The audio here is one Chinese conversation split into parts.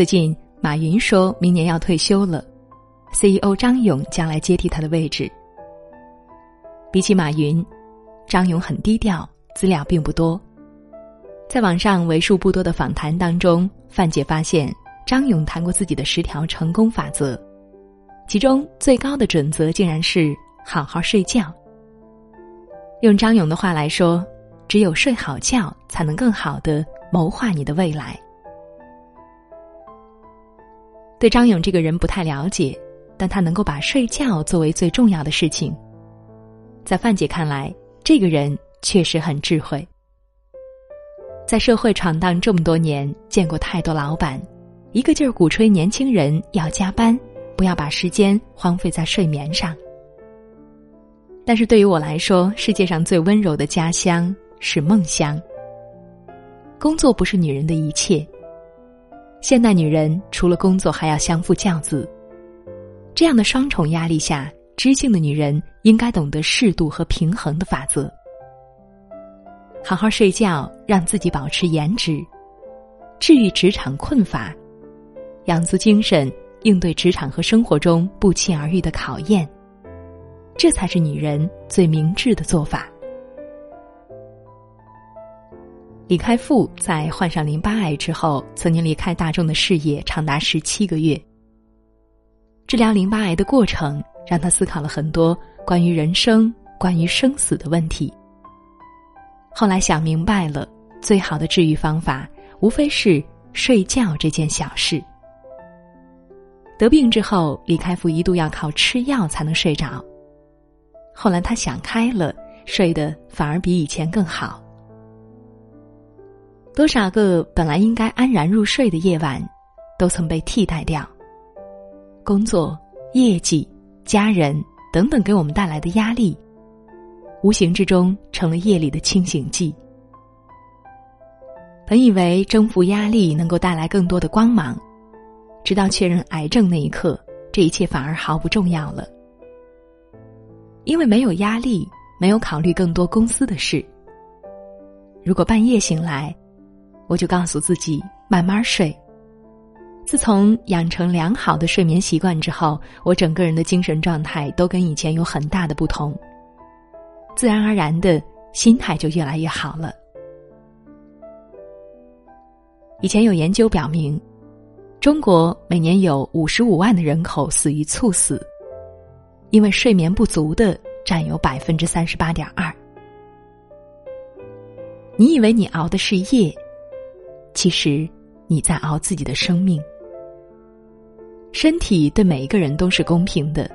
最近马云说明年要退休了，CEO 张勇将来接替他的位置。比起马云，张勇很低调，资料并不多。在网上为数不多的访谈当中，范姐发现张勇谈过自己的十条成功法则，其中最高的准则竟然是好好睡觉。用张勇的话来说，只有睡好觉，才能更好的谋划你的未来。对张勇这个人不太了解，但他能够把睡觉作为最重要的事情。在范姐看来，这个人确实很智慧。在社会闯荡这么多年，见过太多老板，一个劲儿鼓吹年轻人要加班，不要把时间荒废在睡眠上。但是对于我来说，世界上最温柔的家乡是梦乡。工作不是女人的一切。现代女人除了工作，还要相夫教子，这样的双重压力下，知性的女人应该懂得适度和平衡的法则。好好睡觉，让自己保持颜值，治愈职场困乏，养足精神，应对职场和生活中不期而遇的考验。这才是女人最明智的做法。李开复在患上淋巴癌之后，曾经离开大众的视野长达十七个月。治疗淋巴癌的过程，让他思考了很多关于人生、关于生死的问题。后来想明白了，最好的治愈方法无非是睡觉这件小事。得病之后，李开复一度要靠吃药才能睡着。后来他想开了，睡得反而比以前更好。多少个本来应该安然入睡的夜晚，都曾被替代掉。工作、业绩、家人等等给我们带来的压力。无形之中成了夜里的清醒剂。本以为征服压力能够带来更多的光芒，直到确认癌症那一刻，这一切反而毫不重要了。因为没有压力，没有考虑更多公司的事。如果半夜醒来，我就告诉自己慢慢睡。自从养成良好的睡眠习惯之后，我整个人的精神状态都跟以前有很大的不同。自然而然的心态就越来越好了。以前有研究表明，中国每年有五十五万的人口死于猝死，因为睡眠不足的占有百分之三十八点二。你以为你熬的是夜，其实你在熬自己的生命。身体对每一个人都是公平的，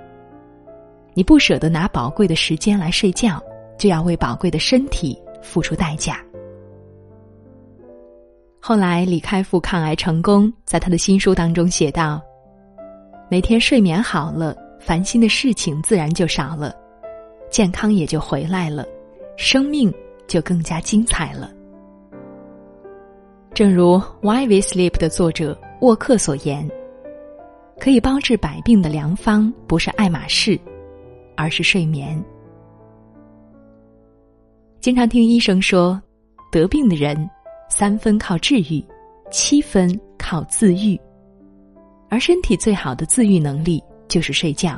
你不舍得拿宝贵的时间来睡觉。就要为宝贵的身体付出代价。后来，李开复抗癌成功，在他的新书当中写道：“每天睡眠好了，烦心的事情自然就少了，健康也就回来了，生命就更加精彩了。”正如《Why We Sleep》的作者沃克所言：“可以包治百病的良方，不是爱马仕，而是睡眠。”经常听医生说，得病的人三分靠治愈，七分靠自愈，而身体最好的自愈能力就是睡觉。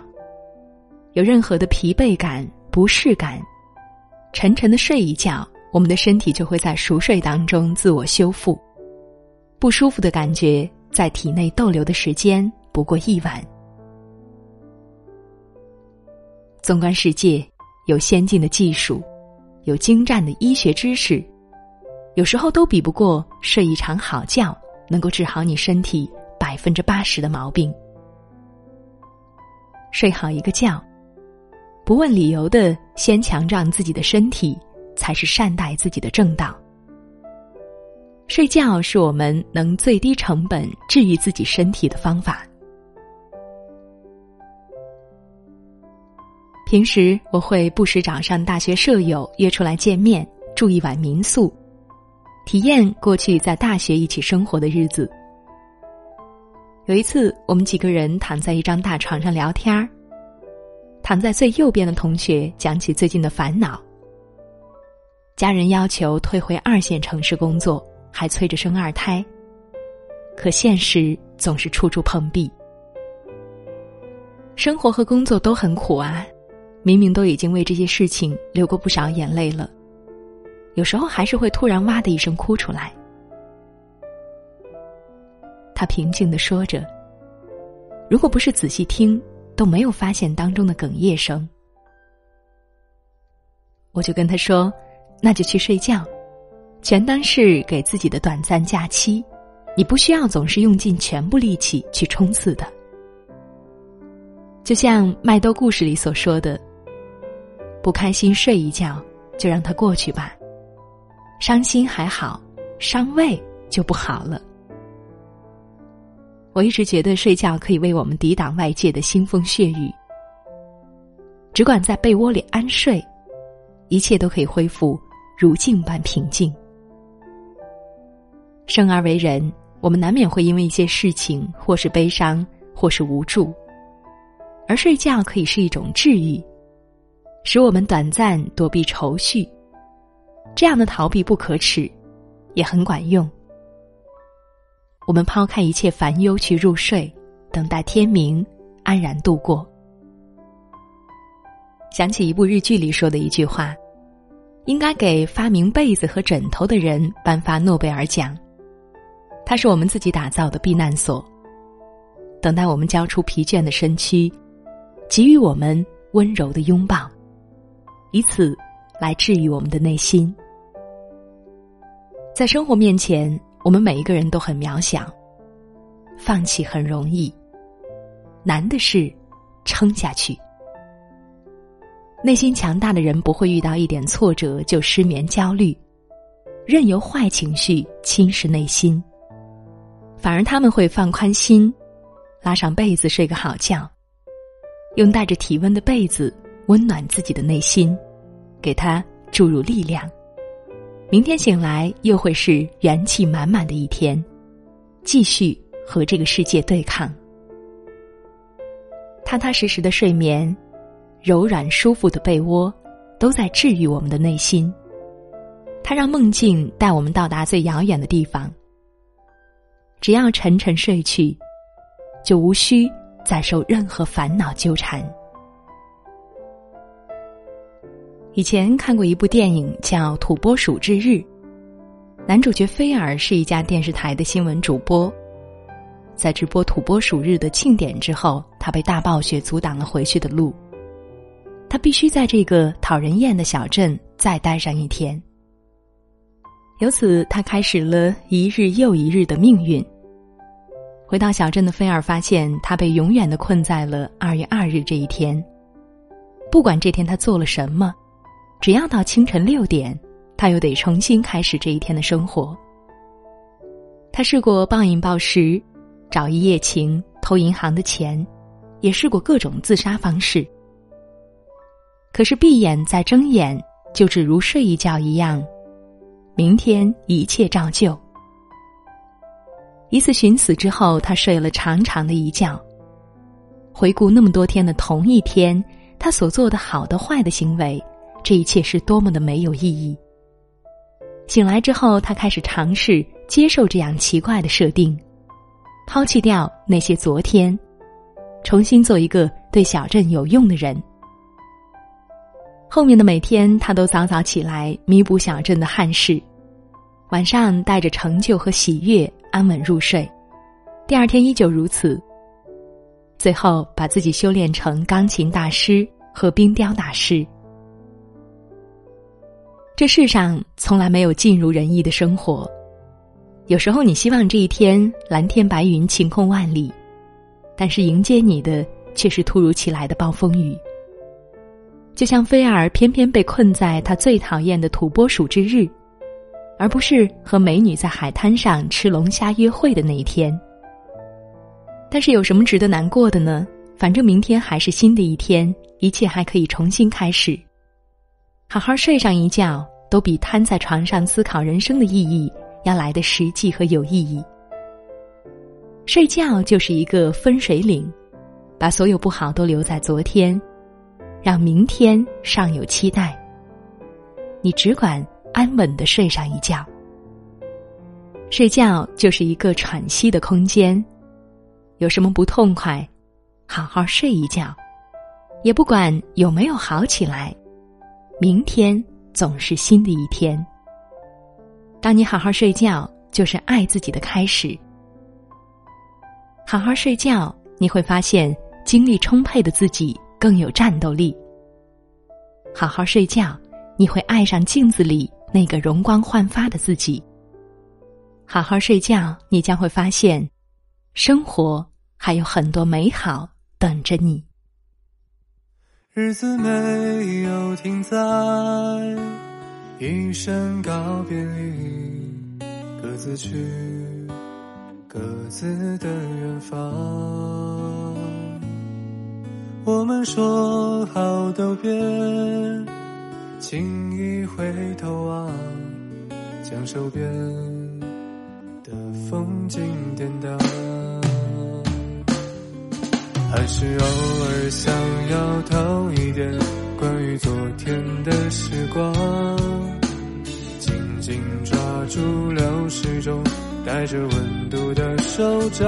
有任何的疲惫感、不适感，沉沉的睡一觉，我们的身体就会在熟睡当中自我修复。不舒服的感觉在体内逗留的时间不过一晚。纵观世界，有先进的技术。有精湛的医学知识，有时候都比不过睡一场好觉能够治好你身体百分之八十的毛病。睡好一个觉，不问理由的先强壮自己的身体，才是善待自己的正道。睡觉是我们能最低成本治愈自己身体的方法。平时我会不时找上大学舍友约出来见面，住一晚民宿，体验过去在大学一起生活的日子。有一次，我们几个人躺在一张大床上聊天儿，躺在最右边的同学讲起最近的烦恼：家人要求退回二线城市工作，还催着生二胎，可现实总是处处碰壁。生活和工作都很苦啊，明明都已经为这些事情流过不少眼泪了，有时候还是会突然哇的一声哭出来。他平静的说着：“如果不是仔细听，都没有发现当中的哽咽声。”我就跟他说：“那就去睡觉，全当是给自己的短暂假期。你不需要总是用尽全部力气去冲刺的。就像麦兜故事里所说的，不开心睡一觉，就让它过去吧。伤心还好，伤胃就不好了。”我一直觉得睡觉可以为我们抵挡外界的腥风血雨，只管在被窝里安睡，一切都可以恢复如镜般平静。生而为人，我们难免会因为一些事情，或是悲伤，或是无助，而睡觉可以是一种治愈，使我们短暂躲避愁绪。这样的逃避不可耻，也很管用。我们抛开一切烦忧去入睡，等待天明，安然度过。想起一部日剧里说的一句话：“应该给发明被子和枕头的人颁发诺贝尔奖。”它是我们自己打造的避难所，等待我们交出疲倦的身躯，给予我们温柔的拥抱，以此来治愈我们的内心。在生活面前。我们每一个人都很渺小，放弃很容易，难的是撑下去。内心强大的人不会遇到一点挫折就失眠焦虑，任由坏情绪侵蚀内心，反而他们会放宽心，拉上被子睡个好觉，用带着体温的被子温暖自己的内心，给他注入力量。明天醒来又会是元气满满的一天，继续和这个世界对抗。踏踏实实的睡眠，柔软舒服的被窝，都在治愈我们的内心。它让梦境带我们到达最遥远的地方。只要沉沉睡去，就无需再受任何烦恼纠缠。以前看过一部电影叫《土拨鼠之日》，男主角菲尔是一家电视台的新闻主播，在直播土拨鼠日的庆典之后，他被大暴雪阻挡了回去的路，他必须在这个讨人厌的小镇再待上一天。由此，他开始了一日又一日的命运。回到小镇的菲尔发现，他被永远的困在了二月二日这一天，不管这天他做了什么。只要到清晨六点，他又得重新开始这一天的生活。他试过暴饮暴食、找一夜情、偷银行的钱，也试过各种自杀方式。可是闭眼再睁眼，就只如睡一觉一样，明天一切照旧。一次寻死之后，他睡了长长的一觉。回顾那么多天的同一天，他所做的好的、坏的行为。这一切是多么的没有意义。醒来之后，他开始尝试接受这样奇怪的设定，抛弃掉那些昨天，重新做一个对小镇有用的人。后面的每天，他都早早起来弥补小镇的憾事，晚上带着成就和喜悦安稳入睡，第二天依旧如此。最后，把自己修炼成钢琴大师和冰雕大师。这世上从来没有尽如人意的生活，有时候你希望这一天蓝天白云、晴空万里，但是迎接你的却是突如其来的暴风雨。就像菲尔偏偏被困在他最讨厌的土拨鼠之日，而不是和美女在海滩上吃龙虾约会的那一天。但是有什么值得难过的呢？反正明天还是新的一天，一切还可以重新开始。好好睡上一觉，都比瘫在床上思考人生的意义要来的实际和有意义。睡觉就是一个分水岭，把所有不好都留在昨天，让明天尚有期待。你只管安稳的睡上一觉。睡觉就是一个喘息的空间，有什么不痛快，好好睡一觉，也不管有没有好起来，明天总是新的一天。当你好好睡觉，就是爱自己的开始。好好睡觉，你会发现精力充沛的自己更有战斗力。好好睡觉，你会爱上镜子里那个容光焕发的自己。好好睡觉，你将会发现，生活还有很多美好等着你。日子没有停在一声告别里，各自去。各自的远方，我们说好都别轻易回头望，将手边的风景典当，还是偶尔想要偷一点关于昨天的时光，紧紧抓住流逝中。带着温度的手掌，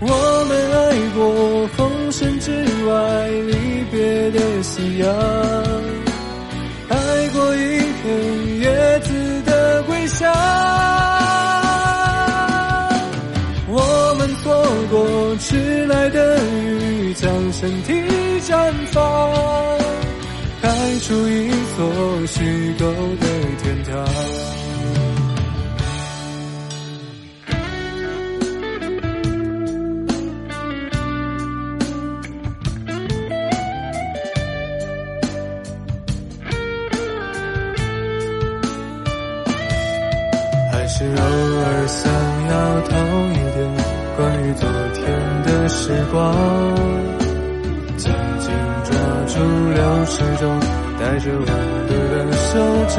我们爱过风声之外离别的夕阳，爱过一片叶子的归乡，我们错过迟来的雨，将身体绽放，开出一座虚构的天堂。紧紧抓住流逝中带着温度的手掌。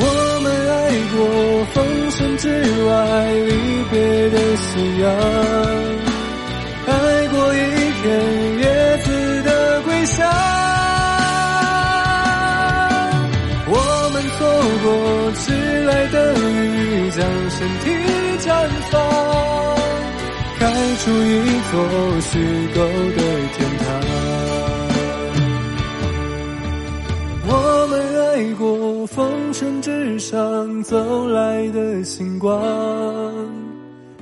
我们爱过风尘之外离别的夕阳，错过迟来的雨，将身体绽放，开出一座虚构的天堂。我们爱过风尘之上走来的星光，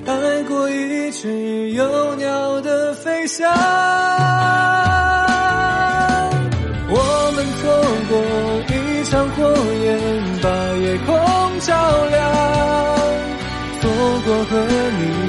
爱过一只有鸟的飞翔。像火焰把。夜空照亮，错过和你